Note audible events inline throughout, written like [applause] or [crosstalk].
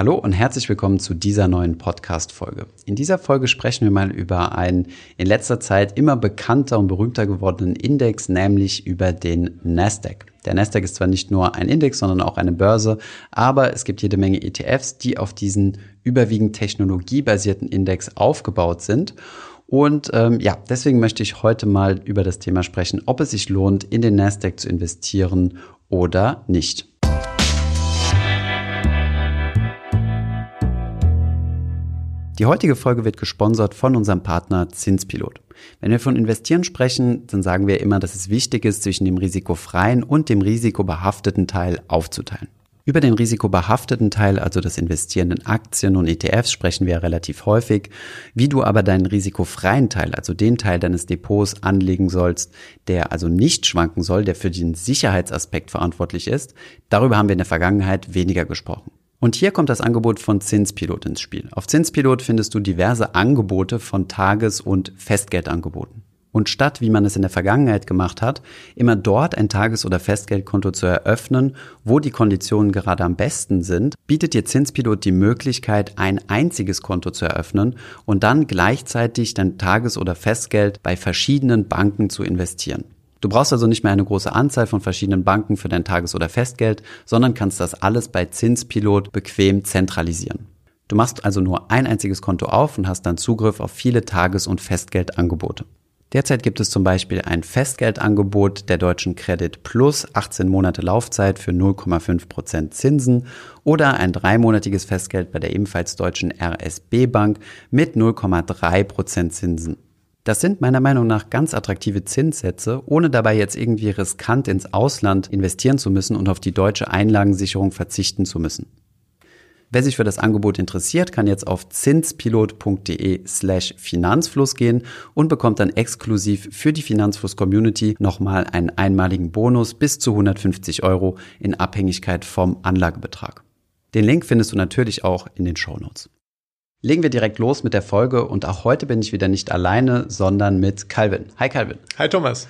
Hallo und herzlich willkommen zu dieser neuen Podcast-Folge. In dieser Folge sprechen wir mal über einen in letzter Zeit immer bekannter und berühmter gewordenen Index, nämlich über den Nasdaq. Der Nasdaq ist zwar nicht nur ein Index, sondern auch eine Börse, aber es gibt jede Menge ETFs, die auf diesen überwiegend technologiebasierten Index aufgebaut sind. Und ähm, ja, deswegen möchte ich heute mal über das Thema sprechen, ob es sich lohnt, in den Nasdaq zu investieren oder nicht. Die heutige Folge wird gesponsert von unserem Partner Zinspilot. Wenn wir von Investieren sprechen, dann sagen wir immer, dass es wichtig ist, zwischen dem risikofreien und dem risikobehafteten Teil aufzuteilen. Über den risikobehafteten Teil, also das Investieren in Aktien und ETFs, sprechen wir relativ häufig. Wie du aber deinen risikofreien Teil, also den Teil deines Depots anlegen sollst, der also nicht schwanken soll, der für den Sicherheitsaspekt verantwortlich ist, darüber haben wir in der Vergangenheit weniger gesprochen. Und hier kommt das Angebot von Zinspilot ins Spiel. Auf Zinspilot findest du diverse Angebote von Tages- und Festgeldangeboten. Und statt, wie man es in der Vergangenheit gemacht hat, immer dort ein Tages- oder Festgeldkonto zu eröffnen, wo die Konditionen gerade am besten sind, bietet dir Zinspilot die Möglichkeit, ein einziges Konto zu eröffnen und dann gleichzeitig dein Tages- oder Festgeld bei verschiedenen Banken zu investieren. Du brauchst also nicht mehr eine große Anzahl von verschiedenen Banken für dein Tages- oder Festgeld, sondern kannst das alles bei Zinspilot bequem zentralisieren. Du machst also nur ein einziges Konto auf und hast dann Zugriff auf viele Tages- und Festgeldangebote. Derzeit gibt es zum Beispiel ein Festgeldangebot der Deutschen Credit Plus, 18 Monate Laufzeit für 0,5% Zinsen oder ein dreimonatiges Festgeld bei der ebenfalls deutschen RSB Bank mit 0,3% Zinsen. Das sind meiner Meinung nach ganz attraktive Zinssätze, ohne dabei jetzt irgendwie riskant ins Ausland investieren zu müssen und auf die deutsche Einlagensicherung verzichten zu müssen. Wer sich für das Angebot interessiert, kann jetzt auf zinspilot.de slash Finanzfluss gehen und bekommt dann exklusiv für die Finanzfluss Community nochmal einen einmaligen Bonus bis zu 150 Euro in Abhängigkeit vom Anlagebetrag. Den Link findest du natürlich auch in den Show Notes. Legen wir direkt los mit der Folge und auch heute bin ich wieder nicht alleine, sondern mit Calvin. Hi Calvin. Hi Thomas.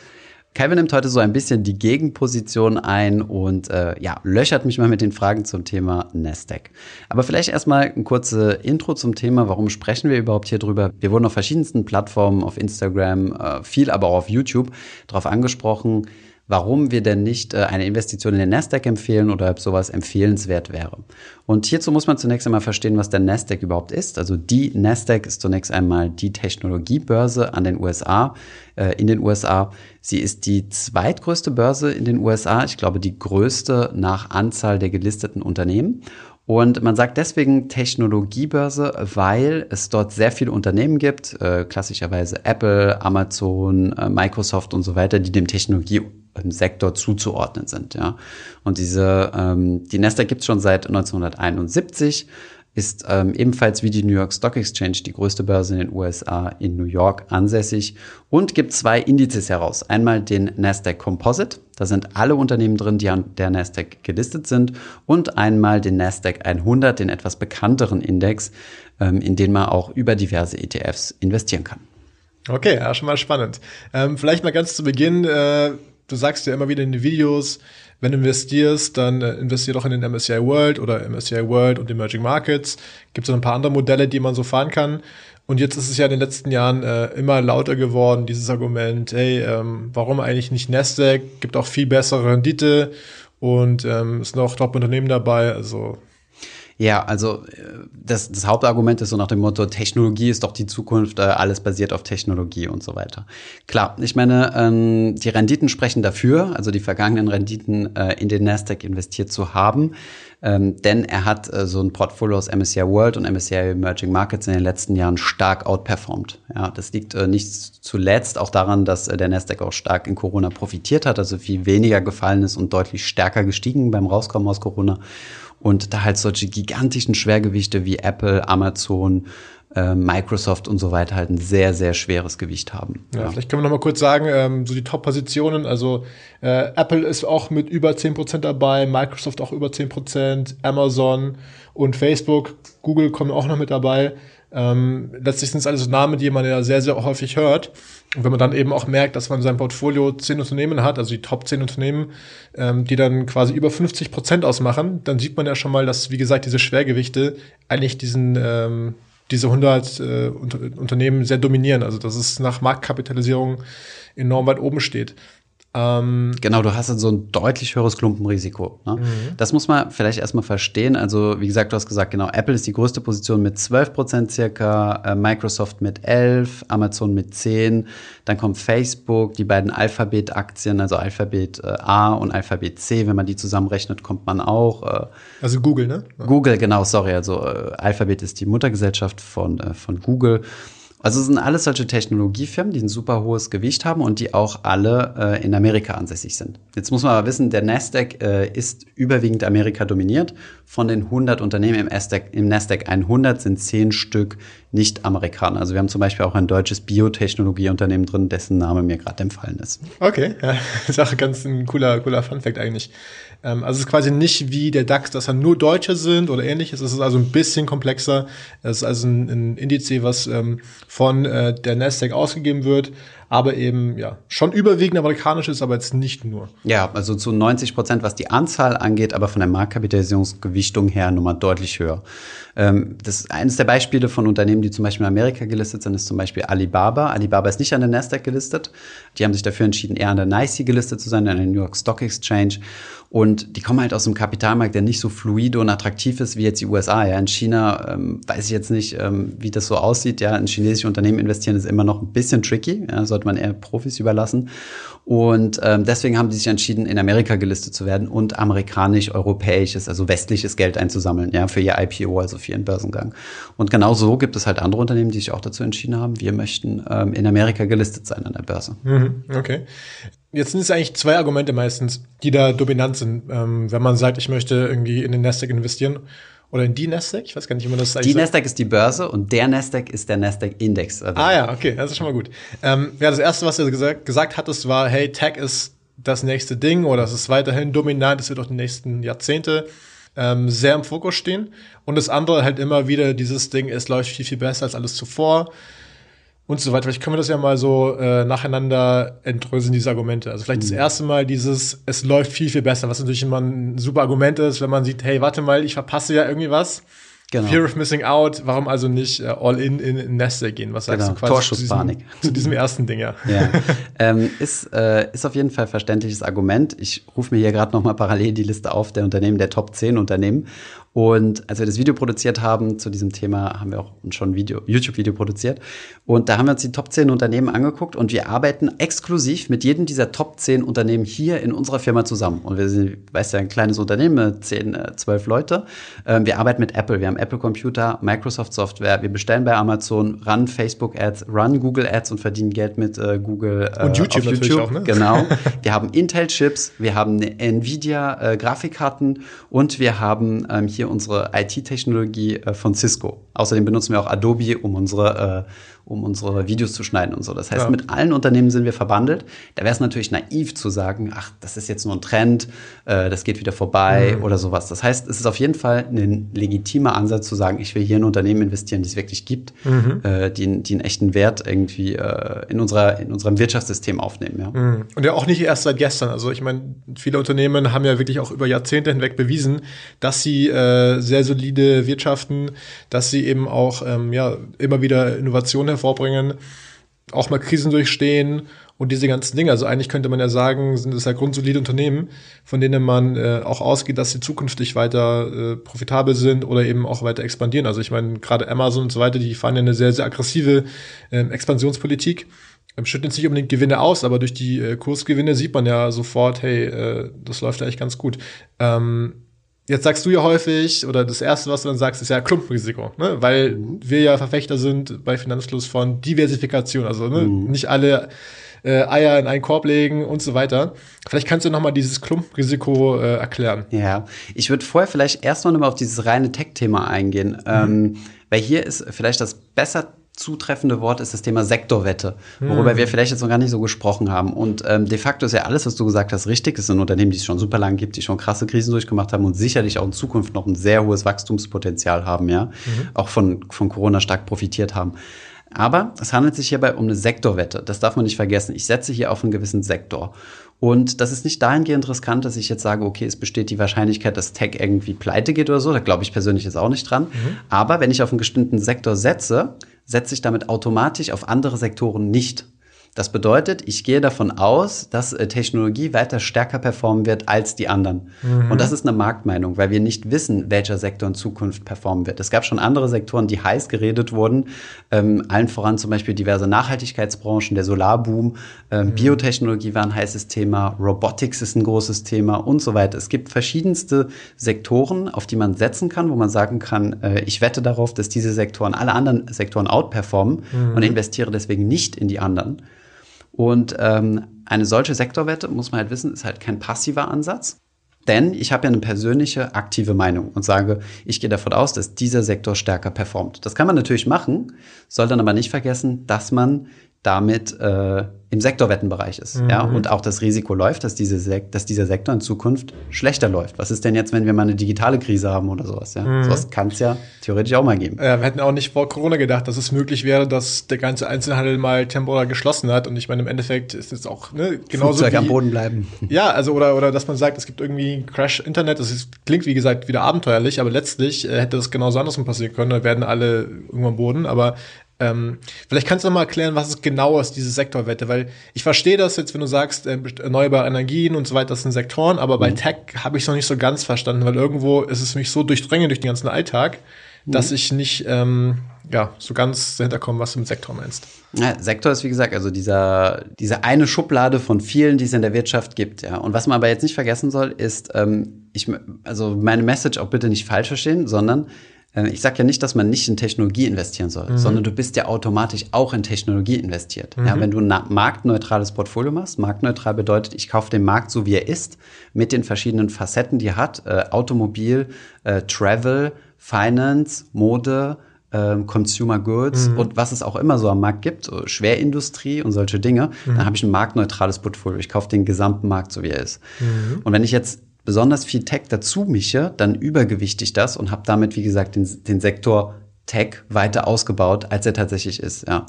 Calvin nimmt heute so ein bisschen die Gegenposition ein und äh, ja, löchert mich mal mit den Fragen zum Thema Nasdaq. Aber vielleicht erstmal ein kurze Intro zum Thema. Warum sprechen wir überhaupt hier drüber? Wir wurden auf verschiedensten Plattformen, auf Instagram, äh, viel aber auch auf YouTube darauf angesprochen, warum wir denn nicht äh, eine Investition in den Nasdaq empfehlen oder ob sowas empfehlenswert wäre. Und hierzu muss man zunächst einmal verstehen, was der Nasdaq überhaupt ist. Also die Nasdaq ist zunächst einmal die Technologiebörse an den USA, äh, in den USA. Sie ist die zweitgrößte Börse in den USA, ich glaube die größte nach Anzahl der gelisteten Unternehmen. Und man sagt deswegen Technologiebörse, weil es dort sehr viele Unternehmen gibt, äh, klassischerweise Apple, Amazon, äh, Microsoft und so weiter, die dem Technologie Sektor zuzuordnen sind. Ja. Und diese, ähm, die Nasdaq gibt es schon seit 1971, ist ähm, ebenfalls wie die New York Stock Exchange die größte Börse in den USA in New York ansässig und gibt zwei Indizes heraus. Einmal den Nasdaq Composite, da sind alle Unternehmen drin, die an der Nasdaq gelistet sind, und einmal den Nasdaq 100, den etwas bekannteren Index, ähm, in den man auch über diverse ETFs investieren kann. Okay, ja, schon mal spannend. Ähm, vielleicht mal ganz zu Beginn, äh, du sagst ja immer wieder in den Videos, wenn du investierst, dann äh, investier doch in den MSCI World oder MSCI World und Emerging Markets. Gibt es ein paar andere Modelle, die man so fahren kann. Und jetzt ist es ja in den letzten Jahren äh, immer lauter geworden, dieses Argument, hey, ähm, warum eigentlich nicht Nasdaq? Gibt auch viel bessere Rendite und ähm, ist noch Top-Unternehmen dabei. Also ja, also äh, das, das Hauptargument ist so nach dem Motto, Technologie ist doch die Zukunft, äh, alles basiert auf Technologie und so weiter. Klar, ich meine, ähm, die Renditen sprechen dafür, also die vergangenen Renditen äh, in den Nasdaq investiert zu haben. Ähm, denn er hat so ein Portfolio aus MSCI World und MSCI Emerging Markets in den letzten Jahren stark outperformed. Ja, das liegt nicht zuletzt auch daran, dass der Nasdaq auch stark in Corona profitiert hat, also viel weniger gefallen ist und deutlich stärker gestiegen beim Rauskommen aus Corona. Und da halt solche gigantischen Schwergewichte wie Apple, Amazon, äh, Microsoft und so weiter halt ein sehr, sehr schweres Gewicht haben. Ja, ja. Vielleicht können wir noch mal kurz sagen, ähm, so die Top-Positionen, also äh, Apple ist auch mit über 10% dabei, Microsoft auch über 10%, Amazon und Facebook, Google kommen auch noch mit dabei. Ähm, letztlich sind es alles Namen, die man ja sehr, sehr häufig hört. Und wenn man dann eben auch merkt, dass man in seinem Portfolio zehn Unternehmen hat, also die Top 10 Unternehmen, ähm, die dann quasi über 50 Prozent ausmachen, dann sieht man ja schon mal, dass, wie gesagt, diese Schwergewichte eigentlich diesen, ähm, diese 100 äh, Unternehmen sehr dominieren. Also, dass es nach Marktkapitalisierung enorm weit oben steht. Ähm, genau, du hast halt so ein deutlich höheres Klumpenrisiko. Ne? Mhm. Das muss man vielleicht erstmal verstehen. Also, wie gesagt, du hast gesagt, genau, Apple ist die größte Position mit 12 Prozent circa, äh, Microsoft mit 11, Amazon mit 10, dann kommt Facebook, die beiden Alphabet-Aktien, also Alphabet äh, A und Alphabet C, wenn man die zusammenrechnet, kommt man auch. Äh, also Google, ne? Google, genau, sorry. Also äh, Alphabet ist die Muttergesellschaft von, äh, von Google. Also es sind alles solche Technologiefirmen, die ein super hohes Gewicht haben und die auch alle äh, in Amerika ansässig sind. Jetzt muss man aber wissen, der Nasdaq äh, ist überwiegend Amerika dominiert. Von den 100 Unternehmen im Nasdaq, im Nasdaq 100 sind 10 Stück nicht Amerikaner. Also wir haben zum Beispiel auch ein deutsches Biotechnologieunternehmen drin, dessen Name mir gerade empfallen ist. Okay, ja, das [laughs] ist auch ganz ein cooler, cooler Funfact eigentlich. Ähm, also es ist quasi nicht wie der DAX, dass da nur Deutsche sind oder ähnliches. Es ist also ein bisschen komplexer. Es ist also ein, ein Indiz, was ähm, von äh, der Nasdaq ausgegeben wird, aber eben ja schon überwiegend amerikanisch ist, aber jetzt nicht nur. Ja, also zu 90 Prozent, was die Anzahl angeht, aber von der Marktkapitalisierungsgewichtung her nochmal deutlich höher. Ähm, das eines der Beispiele von Unternehmen, die zum Beispiel in Amerika gelistet sind, ist zum Beispiel Alibaba. Alibaba ist nicht an der Nasdaq gelistet. Die haben sich dafür entschieden, eher an der NYSE gelistet zu sein, an der New York Stock Exchange. Und die kommen halt aus einem Kapitalmarkt, der nicht so fluide und attraktiv ist wie jetzt die USA. Ja, in China ähm, weiß ich jetzt nicht, ähm, wie das so aussieht. Ja, in chinesische Unternehmen investieren ist immer noch ein bisschen tricky. Ja, sollte man eher Profis überlassen. Und ähm, deswegen haben die sich entschieden, in Amerika gelistet zu werden und amerikanisch-europäisches, also westliches Geld einzusammeln, ja, für ihr IPO, also für ihren Börsengang. Und genau so gibt es halt andere Unternehmen, die sich auch dazu entschieden haben, wir möchten ähm, in Amerika gelistet sein an der Börse. Mhm, okay. Jetzt sind es eigentlich zwei Argumente meistens, die da dominant sind, ähm, wenn man sagt, ich möchte irgendwie in den Nasdaq investieren oder in die Nasdaq? Ich weiß gar nicht, wie man das eigentlich Die Nasdaq ist die Börse und der Nasdaq ist der Nasdaq-Index. Also ah ja, okay, das ist schon mal gut. Ähm, ja, das Erste, was du gesagt, gesagt hattest, war, hey, Tech ist das nächste Ding oder es ist weiterhin dominant, es wird auch die nächsten Jahrzehnte ähm, sehr im Fokus stehen. Und das andere halt immer wieder dieses Ding, es läuft viel, viel besser als alles zuvor und so weiter. Vielleicht können wir das ja mal so äh, nacheinander entdröseln, diese Argumente. Also vielleicht mhm. das erste Mal dieses, es läuft viel, viel besser, was natürlich immer ein super Argument ist, wenn man sieht, hey, warte mal, ich verpasse ja irgendwie was. Genau. Fear of Missing Out, warum also nicht äh, all in in, Nestle gehen? Was sagst genau. du quasi Torschusspanik. Zu, diesem, zu diesem ersten Ding, ja. [laughs] ja. ähm, ist, äh, ist auf jeden Fall verständliches Argument. Ich rufe mir hier gerade nochmal parallel die Liste auf der Unternehmen, der Top 10 Unternehmen. Und als wir das Video produziert haben zu diesem Thema, haben wir auch schon ein Video, YouTube-Video produziert. Und da haben wir uns die Top 10 Unternehmen angeguckt und wir arbeiten exklusiv mit jedem dieser Top 10 Unternehmen hier in unserer Firma zusammen. Und wir sind, weißt du, ein kleines Unternehmen, 10, 12 äh, Leute. Ähm, wir arbeiten mit Apple. Wir haben Apple Computer, Microsoft Software. Wir bestellen bei Amazon, run Facebook Ads, run Google Ads und verdienen Geld mit äh, Google äh, und YouTube, auf YouTube. auch, ne? Genau. [laughs] wir haben Intel Chips, wir haben Nvidia äh, Grafikkarten und wir haben ähm, hier unsere IT-Technologie äh, von Cisco. Außerdem benutzen wir auch Adobe, um unsere äh, um unsere Videos zu schneiden und so. Das heißt, ja. mit allen Unternehmen sind wir verbandelt. Da wäre es natürlich naiv zu sagen, ach, das ist jetzt nur ein Trend, äh, das geht wieder vorbei mhm. oder sowas. Das heißt, es ist auf jeden Fall ein legitimer Ansatz zu sagen, ich will hier in Unternehmen investieren, die es wirklich gibt, mhm. äh, die, die einen echten Wert irgendwie äh, in, unserer, in unserem Wirtschaftssystem aufnehmen. Ja. Mhm. Und ja auch nicht erst seit gestern. Also ich meine, viele Unternehmen haben ja wirklich auch über Jahrzehnte hinweg bewiesen, dass sie äh, sehr solide wirtschaften, dass sie eben auch ähm, ja, immer wieder Innovationen hervorbringen, auch mal Krisen durchstehen und diese ganzen Dinge. Also eigentlich könnte man ja sagen, sind es ja grundsolide Unternehmen, von denen man äh, auch ausgeht, dass sie zukünftig weiter äh, profitabel sind oder eben auch weiter expandieren. Also ich meine, gerade Amazon und so weiter, die fahren ja eine sehr, sehr aggressive äh, Expansionspolitik. Ähm, schütten jetzt nicht unbedingt Gewinne aus, aber durch die äh, Kursgewinne sieht man ja sofort, hey, äh, das läuft eigentlich ganz gut. Ähm, Jetzt sagst du ja häufig, oder das Erste, was du dann sagst, ist ja Klumpenrisiko, ne? weil mhm. wir ja Verfechter sind bei Finanzfluss von Diversifikation. Also ne? mhm. nicht alle äh, Eier in einen Korb legen und so weiter. Vielleicht kannst du nochmal dieses Klumpenrisiko äh, erklären. Ja, ich würde vorher vielleicht erst noch mal auf dieses reine Tech-Thema eingehen, mhm. ähm, weil hier ist vielleicht das besser zutreffende Wort ist das Thema Sektorwette, worüber hm. wir vielleicht jetzt noch gar nicht so gesprochen haben. Und ähm, de facto ist ja alles, was du gesagt hast, richtig. Es sind Unternehmen, die es schon super lang gibt, die schon krasse Krisen durchgemacht haben und sicherlich auch in Zukunft noch ein sehr hohes Wachstumspotenzial haben, ja, mhm. auch von, von Corona stark profitiert haben. Aber es handelt sich hierbei um eine Sektorwette. Das darf man nicht vergessen. Ich setze hier auf einen gewissen Sektor. Und das ist nicht dahingehend riskant, dass ich jetzt sage, okay, es besteht die Wahrscheinlichkeit, dass Tech irgendwie pleite geht oder so. Da glaube ich persönlich jetzt auch nicht dran. Mhm. Aber wenn ich auf einen bestimmten Sektor setze, setze ich damit automatisch auf andere Sektoren nicht. Das bedeutet, ich gehe davon aus, dass äh, Technologie weiter stärker performen wird als die anderen. Mhm. Und das ist eine Marktmeinung, weil wir nicht wissen, welcher Sektor in Zukunft performen wird. Es gab schon andere Sektoren, die heiß geredet wurden, ähm, allen voran zum Beispiel diverse Nachhaltigkeitsbranchen, der Solarboom, ähm, mhm. Biotechnologie war ein heißes Thema, Robotics ist ein großes Thema und so weiter. Es gibt verschiedenste Sektoren, auf die man setzen kann, wo man sagen kann, äh, ich wette darauf, dass diese Sektoren alle anderen Sektoren outperformen mhm. und investiere deswegen nicht in die anderen. Und ähm, eine solche Sektorwette, muss man halt wissen, ist halt kein passiver Ansatz. Denn ich habe ja eine persönliche aktive Meinung und sage, ich gehe davon aus, dass dieser Sektor stärker performt. Das kann man natürlich machen, soll dann aber nicht vergessen, dass man damit äh, im Sektorwettenbereich ist. Mhm. Ja, und auch das Risiko läuft, dass, diese Sek dass dieser Sektor in Zukunft schlechter läuft. Was ist denn jetzt, wenn wir mal eine digitale Krise haben oder sowas? Ja? Mhm. Sowas kann es ja theoretisch auch mal geben. Ja, wir hätten auch nicht vor Corona gedacht, dass es möglich wäre, dass der ganze Einzelhandel mal temporär geschlossen hat. Und ich meine, im Endeffekt ist es auch ne, genauso Flugzeug wie, am Boden bleiben. [laughs] Ja, also oder, oder dass man sagt, es gibt irgendwie ein Crash-Internet. Das ist, klingt, wie gesagt, wieder abenteuerlich, aber letztlich äh, hätte das genauso andersrum passieren können. Da werden alle irgendwann am Boden. Aber ähm, vielleicht kannst du noch mal erklären, was es genau ist, diese Sektorwette, weil ich verstehe das jetzt, wenn du sagst, äh, erneuerbare Energien und so weiter, das sind Sektoren, aber mhm. bei Tech habe ich es noch nicht so ganz verstanden, weil irgendwo ist es mich so durchdrängen durch den ganzen Alltag, mhm. dass ich nicht ähm, ja, so ganz dahinter komme, was du mit Sektor meinst. Ja, Sektor ist, wie gesagt, also dieser, diese eine Schublade von vielen, die es in der Wirtschaft gibt. Ja. Und was man aber jetzt nicht vergessen soll, ist, ähm, ich, also meine Message auch bitte nicht falsch verstehen, sondern ich sage ja nicht, dass man nicht in Technologie investieren soll, mhm. sondern du bist ja automatisch auch in Technologie investiert. Mhm. Ja, wenn du ein marktneutrales Portfolio machst, marktneutral bedeutet, ich kaufe den Markt so, wie er ist, mit den verschiedenen Facetten, die er hat, äh, Automobil, äh, Travel, Finance, Mode, äh, Consumer Goods mhm. und was es auch immer so am Markt gibt, so Schwerindustrie und solche Dinge, dann mhm. habe ich ein marktneutrales Portfolio. Ich kaufe den gesamten Markt so, wie er ist. Mhm. Und wenn ich jetzt besonders viel Tech dazu mische, dann übergewichte ich das und habe damit, wie gesagt, den, den Sektor Tech weiter ausgebaut, als er tatsächlich ist. Ja.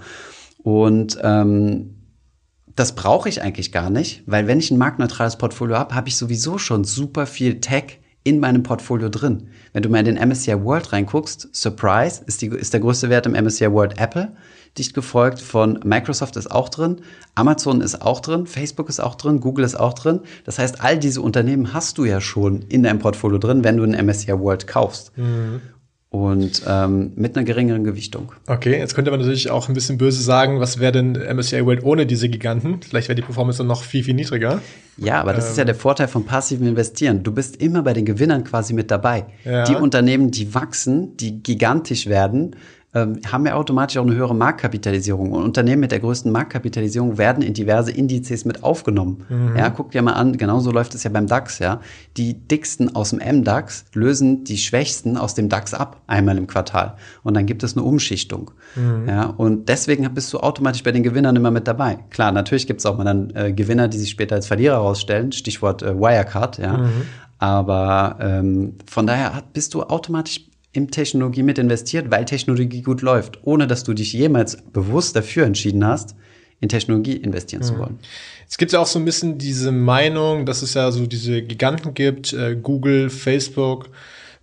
Und ähm, das brauche ich eigentlich gar nicht, weil wenn ich ein marktneutrales Portfolio habe, habe ich sowieso schon super viel Tech in meinem Portfolio drin. Wenn du mal in den MSCI World reinguckst, Surprise ist, die, ist der größte Wert im MSCI World Apple dicht gefolgt von Microsoft ist auch drin, Amazon ist auch drin, Facebook ist auch drin, Google ist auch drin. Das heißt, all diese Unternehmen hast du ja schon in deinem Portfolio drin, wenn du einen MSCI World kaufst. Mhm. Und ähm, mit einer geringeren Gewichtung. Okay, jetzt könnte man natürlich auch ein bisschen böse sagen, was wäre denn MSCI World ohne diese Giganten? Vielleicht wäre die Performance dann noch viel, viel niedriger. Ja, aber das ähm. ist ja ähm. der Vorteil vom passiven Investieren. Du bist immer bei den Gewinnern quasi mit dabei. Ja. Die Unternehmen, die wachsen, die gigantisch werden, ähm, haben ja automatisch auch eine höhere Marktkapitalisierung. Und Unternehmen mit der größten Marktkapitalisierung werden in diverse Indizes mit aufgenommen. Mhm. Ja, guck dir mal an, genauso läuft es ja beim DAX, ja. Die dicksten aus dem MDAX lösen die schwächsten aus dem DAX ab, einmal im Quartal. Und dann gibt es eine Umschichtung. Mhm. Ja, und deswegen bist du automatisch bei den Gewinnern immer mit dabei. Klar, natürlich gibt es auch mal dann äh, Gewinner, die sich später als Verlierer herausstellen, Stichwort äh, Wirecard, ja. Mhm. Aber ähm, von daher bist du automatisch in Technologie mit investiert, weil Technologie gut läuft, ohne dass du dich jemals bewusst dafür entschieden hast, in Technologie investieren mhm. zu wollen. Es gibt ja auch so ein bisschen diese Meinung, dass es ja so diese Giganten gibt, äh, Google, Facebook,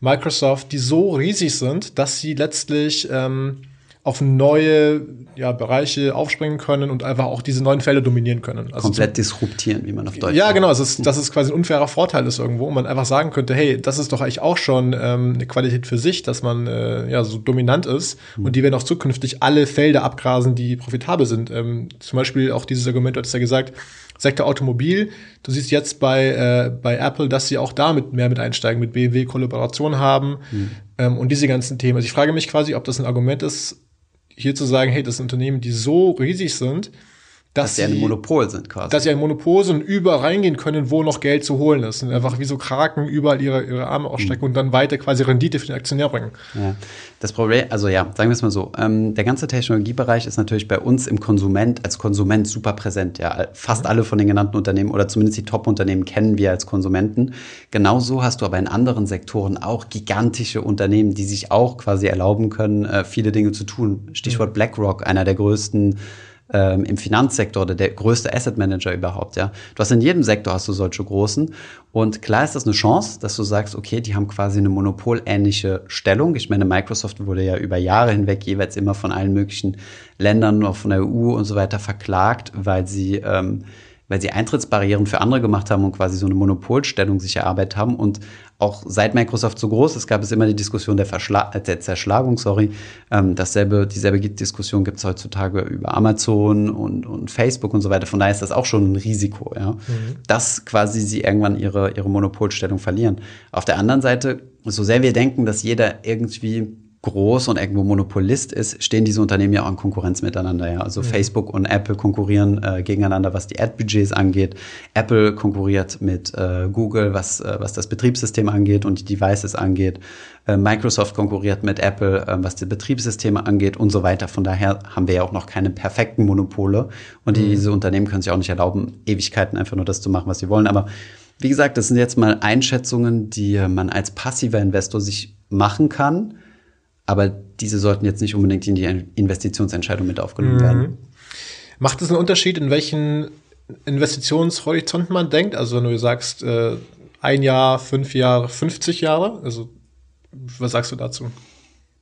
Microsoft, die so riesig sind, dass sie letztlich ähm, auf neue ja, Bereiche aufspringen können und einfach auch diese neuen Felder dominieren können. Also Komplett disruptieren, wie man auf Deutsch Ja, sagt. genau. Also es ist, dass es quasi ein unfairer Vorteil ist irgendwo und man einfach sagen könnte, hey, das ist doch eigentlich auch schon ähm, eine Qualität für sich, dass man äh, ja so dominant ist mhm. und die werden auch zukünftig alle Felder abgrasen, die profitabel sind. Ähm, zum Beispiel auch dieses Argument, du hast ja gesagt, Sektor Automobil. Du siehst jetzt bei, äh, bei Apple, dass sie auch damit mehr mit einsteigen, mit BMW Kollaboration haben mhm. ähm, und diese ganzen Themen. Also ich frage mich quasi, ob das ein Argument ist, hier zu sagen, hey, das sind Unternehmen, die so riesig sind, dass, dass sie ein Monopol sind quasi. Dass sie ein Monopol sind überall reingehen können, wo noch Geld zu holen ist. Und einfach wie so Kraken überall ihre, ihre Arme ausstrecken mhm. und dann weiter quasi Rendite für den Aktionär bringen. Ja. Das Problem, also ja, sagen wir es mal so, ähm, der ganze Technologiebereich ist natürlich bei uns im Konsument, als Konsument super präsent. Ja, fast mhm. alle von den genannten Unternehmen oder zumindest die Top-Unternehmen kennen wir als Konsumenten. Genauso hast du aber in anderen Sektoren auch gigantische Unternehmen, die sich auch quasi erlauben können, äh, viele Dinge zu tun. Stichwort mhm. BlackRock, einer der größten ähm, im Finanzsektor oder der größte Asset Manager überhaupt, ja. Du hast in jedem Sektor hast du solche großen. Und klar ist das eine Chance, dass du sagst, okay, die haben quasi eine monopolähnliche Stellung. Ich meine, Microsoft wurde ja über Jahre hinweg jeweils immer von allen möglichen Ländern, auch von der EU und so weiter verklagt, weil sie ähm, weil sie Eintrittsbarrieren für andere gemacht haben und quasi so eine Monopolstellung sich erarbeitet haben. Und auch seit Microsoft so groß ist, gab es immer die Diskussion der, Verschla äh, der Zerschlagung, sorry. Ähm, dasselbe, dieselbe Diskussion gibt es heutzutage über Amazon und, und Facebook und so weiter. Von daher ist das auch schon ein Risiko, ja. Mhm. Dass quasi sie irgendwann ihre, ihre Monopolstellung verlieren. Auf der anderen Seite, so sehr wir denken, dass jeder irgendwie groß und irgendwo Monopolist ist, stehen diese Unternehmen ja auch in Konkurrenz miteinander. Ja? Also mhm. Facebook und Apple konkurrieren äh, gegeneinander, was die Ad-Budgets angeht. Apple konkurriert mit äh, Google, was, äh, was das Betriebssystem angeht und die Devices angeht. Äh, Microsoft konkurriert mit Apple, äh, was die Betriebssysteme angeht und so weiter. Von daher haben wir ja auch noch keine perfekten Monopole. Und mhm. diese Unternehmen können sich auch nicht erlauben, Ewigkeiten einfach nur das zu machen, was sie wollen. Aber wie gesagt, das sind jetzt mal Einschätzungen, die man als passiver Investor sich machen kann aber diese sollten jetzt nicht unbedingt in die Investitionsentscheidung mit aufgenommen mhm. werden. Macht es einen Unterschied, in welchen Investitionshorizont man denkt? Also wenn du sagst, äh, ein Jahr, fünf Jahre, 50 Jahre, also was sagst du dazu?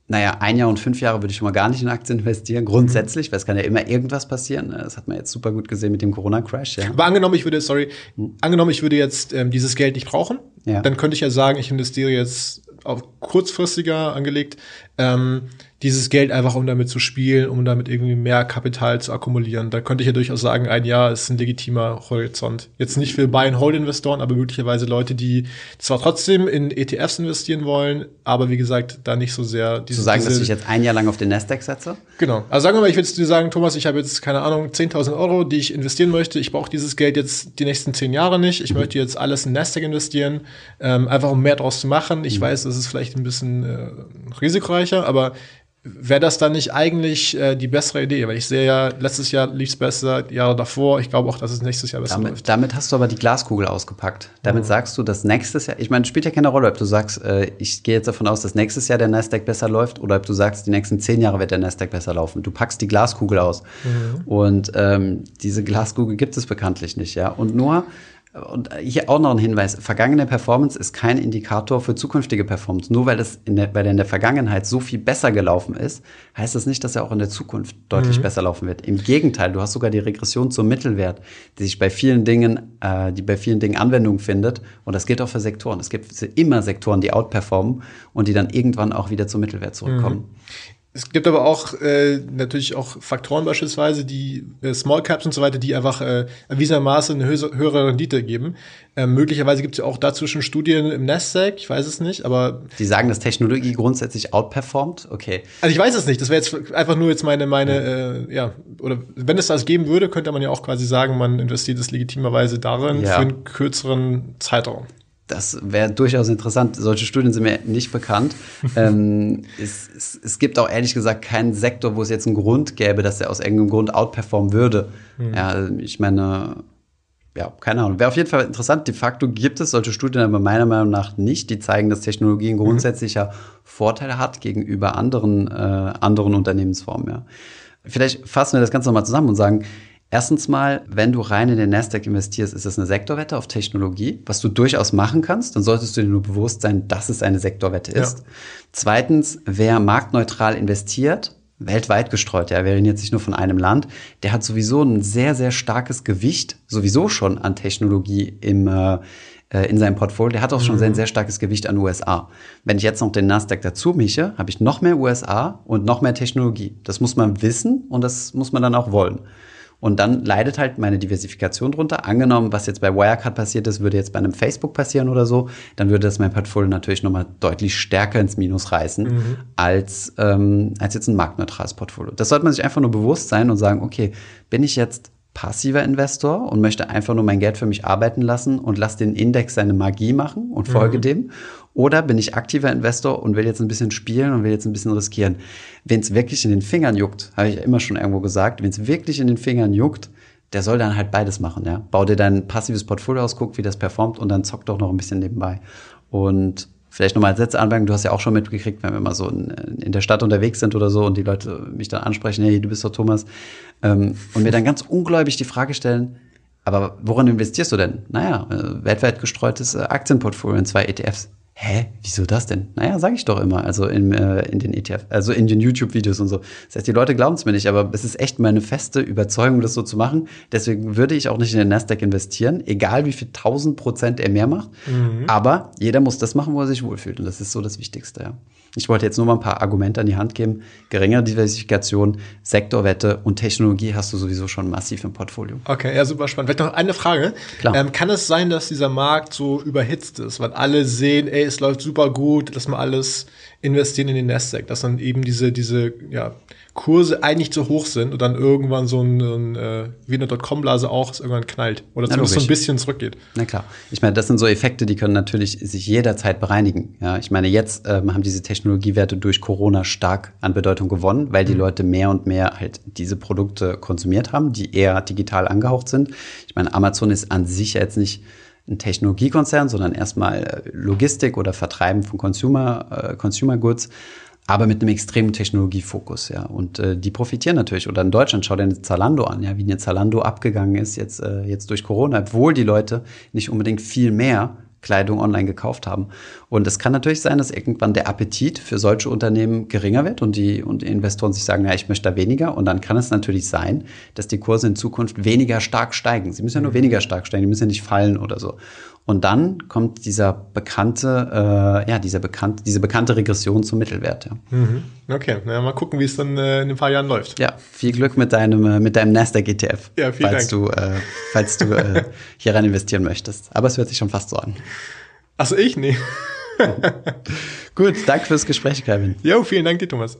Naja, ein Jahr und fünf Jahre würde ich schon mal gar nicht in Aktien investieren, grundsätzlich, mhm. weil es kann ja immer irgendwas passieren. Das hat man jetzt super gut gesehen mit dem Corona-Crash. Ja. Aber angenommen, ich würde, sorry, mhm. angenommen, ich würde jetzt ähm, dieses Geld nicht brauchen, ja. dann könnte ich ja sagen, ich investiere jetzt auf kurzfristiger angelegt. Ähm, dieses Geld einfach, um damit zu spielen, um damit irgendwie mehr Kapital zu akkumulieren. Da könnte ich ja durchaus sagen, ein Jahr ist ein legitimer Horizont. Jetzt nicht für Buy-and-Hold-Investoren, aber möglicherweise Leute, die zwar trotzdem in ETFs investieren wollen, aber wie gesagt, da nicht so sehr diese, Zu sagen, diese, dass ich jetzt ein Jahr lang auf den Nasdaq setze? Genau. Also sagen wir mal, ich würde dir sagen, Thomas, ich habe jetzt, keine Ahnung, 10.000 Euro, die ich investieren möchte. Ich brauche dieses Geld jetzt die nächsten zehn Jahre nicht. Ich möchte jetzt alles in Nasdaq investieren, ähm, einfach um mehr draus zu machen. Ich mhm. weiß, das ist vielleicht ein bisschen äh, risikoreicher, aber wäre das dann nicht eigentlich äh, die bessere Idee? Weil ich sehe ja, letztes Jahr lief es besser, Jahre davor. Ich glaube auch, dass es nächstes Jahr besser damit, läuft. Damit hast du aber die Glaskugel ausgepackt. Damit mhm. sagst du, dass nächstes Jahr, ich meine, spielt ja keine Rolle, ob du sagst, äh, ich gehe jetzt davon aus, dass nächstes Jahr der Nasdaq besser läuft oder ob du sagst, die nächsten zehn Jahre wird der Nasdaq besser laufen. Du packst die Glaskugel aus. Mhm. Und ähm, diese Glaskugel gibt es bekanntlich nicht, ja. Und nur und hier auch noch ein Hinweis, vergangene Performance ist kein Indikator für zukünftige Performance. Nur weil, es in der, weil er in der Vergangenheit so viel besser gelaufen ist, heißt das nicht, dass er auch in der Zukunft deutlich mhm. besser laufen wird. Im Gegenteil, du hast sogar die Regression zum Mittelwert, die sich bei vielen Dingen, äh, die bei vielen Dingen Anwendung findet. Und das gilt auch für Sektoren. Es gibt immer Sektoren, die outperformen und die dann irgendwann auch wieder zum Mittelwert zurückkommen. Mhm. Es gibt aber auch äh, natürlich auch Faktoren beispielsweise, die äh, Small Caps und so weiter, die einfach äh, erwiesenermaßen eine höhere, höhere Rendite geben. Ähm, möglicherweise gibt es ja auch dazu schon Studien im Nasdaq, ich weiß es nicht, aber die sagen, dass Technologie grundsätzlich outperformt. Okay. Also ich weiß es nicht. Das wäre jetzt einfach nur jetzt meine meine ja. Äh, ja oder wenn es das geben würde, könnte man ja auch quasi sagen, man investiert es legitimerweise darin ja. für einen kürzeren Zeitraum das wäre durchaus interessant. Solche Studien sind mir nicht bekannt. [laughs] ähm, es, es, es, gibt auch ehrlich gesagt keinen Sektor, wo es jetzt einen Grund gäbe, dass er aus irgendeinem Grund outperformen würde. Mhm. Ja, ich meine, ja, keine Ahnung. Wäre auf jeden Fall interessant. De facto gibt es solche Studien aber meiner Meinung nach nicht, die zeigen, dass Technologie ein grundsätzlicher mhm. Vorteil hat gegenüber anderen, äh, anderen Unternehmensformen. Ja. Vielleicht fassen wir das Ganze nochmal zusammen und sagen, Erstens mal, wenn du rein in den Nasdaq investierst, ist es eine Sektorwette auf Technologie, was du durchaus machen kannst. Dann solltest du dir nur bewusst sein, dass es eine Sektorwette ist. Ja. Zweitens, wer marktneutral investiert, weltweit gestreut, ja, wir reden jetzt nicht nur von einem Land, der hat sowieso ein sehr, sehr starkes Gewicht, sowieso schon an Technologie im, äh, äh in seinem Portfolio. Der hat auch schon mhm. ein sehr starkes Gewicht an USA. Wenn ich jetzt noch den Nasdaq dazu mische, habe ich noch mehr USA und noch mehr Technologie. Das muss man wissen und das muss man dann auch wollen. Und dann leidet halt meine Diversifikation drunter. Angenommen, was jetzt bei Wirecard passiert ist, würde jetzt bei einem Facebook passieren oder so, dann würde das mein Portfolio natürlich nochmal deutlich stärker ins Minus reißen, mhm. als, ähm, als jetzt ein marktneutrales Portfolio. Das sollte man sich einfach nur bewusst sein und sagen, okay, bin ich jetzt passiver Investor und möchte einfach nur mein Geld für mich arbeiten lassen und lasse den Index seine Magie machen und folge mhm. dem? Oder bin ich aktiver Investor und will jetzt ein bisschen spielen und will jetzt ein bisschen riskieren? Wenn es wirklich in den Fingern juckt, habe ich immer schon irgendwo gesagt, wenn es wirklich in den Fingern juckt, der soll dann halt beides machen, ja. Bau dir dein passives Portfolio aus, guck, wie das performt und dann zock doch noch ein bisschen nebenbei. Und vielleicht nochmal als letzte Anmerkung, du hast ja auch schon mitgekriegt, wenn wir mal so in, in, der Stadt unterwegs sind oder so und die Leute mich dann ansprechen, hey, du bist doch Thomas, ähm, und mir dann ganz ungläubig die Frage stellen, aber woran investierst du denn? Naja, äh, weltweit gestreutes äh, Aktienportfolio in zwei ETFs hä, wieso das denn? Naja, sage ich doch immer, also in, äh, in den ETF, also in den YouTube-Videos und so. Das heißt, die Leute glauben es mir nicht, aber es ist echt meine feste Überzeugung, das so zu machen. Deswegen würde ich auch nicht in den Nasdaq investieren, egal wie viel tausend Prozent er mehr macht. Mhm. Aber jeder muss das machen, wo er sich wohlfühlt. Und das ist so das Wichtigste, ja. Ich wollte jetzt nur mal ein paar Argumente an die Hand geben. Geringere Diversifikation, Sektorwette und Technologie hast du sowieso schon massiv im Portfolio. Okay, ja, super spannend. Vielleicht noch eine Frage. Klar. Ähm, kann es sein, dass dieser Markt so überhitzt ist, weil alle sehen, ey, es läuft super gut, dass man alles investieren in den Nasdaq, dass dann eben diese, diese, ja, Kurse eigentlich zu hoch sind und dann irgendwann so ein, ein äh, wie eine Dotcom-Blase auch es irgendwann knallt oder zumindest so ein bisschen zurückgeht. Na klar. Ich meine, das sind so Effekte, die können natürlich sich jederzeit bereinigen. Ja, ich meine, jetzt ähm, haben diese Technologiewerte durch Corona stark an Bedeutung gewonnen, weil die mhm. Leute mehr und mehr halt diese Produkte konsumiert haben, die eher digital angehaucht sind. Ich meine, Amazon ist an sich jetzt nicht ein Technologiekonzern, sondern erstmal äh, Logistik oder Vertreiben von Consumer, äh, Consumer Goods aber mit einem extremen Technologiefokus, ja. Und äh, die profitieren natürlich. Oder in Deutschland, schau dir eine Zalando an, ja, wie eine Zalando abgegangen ist jetzt, äh, jetzt durch Corona, obwohl die Leute nicht unbedingt viel mehr Kleidung online gekauft haben. Und es kann natürlich sein, dass irgendwann der Appetit für solche Unternehmen geringer wird und die, und die Investoren sich sagen, ja, ich möchte da weniger. Und dann kann es natürlich sein, dass die Kurse in Zukunft weniger stark steigen. Sie müssen ja nur mhm. weniger stark steigen, die müssen ja nicht fallen oder so. Und dann kommt dieser bekannte, äh, ja, dieser bekannte, diese bekannte Regression zum Mittelwert. Ja. Mhm. Okay, na, mal gucken, wie es dann äh, in ein paar Jahren läuft. Ja, viel Glück mit deinem, äh, mit deinem Nasdaq ETF. Ja, vielen falls Dank. Du, äh, falls du äh, [laughs] hier rein investieren möchtest. Aber es hört sich schon fast so an. Achso, ich? Nee. [laughs] Gut, danke fürs Gespräch, Kevin. Jo, vielen Dank dir, Thomas.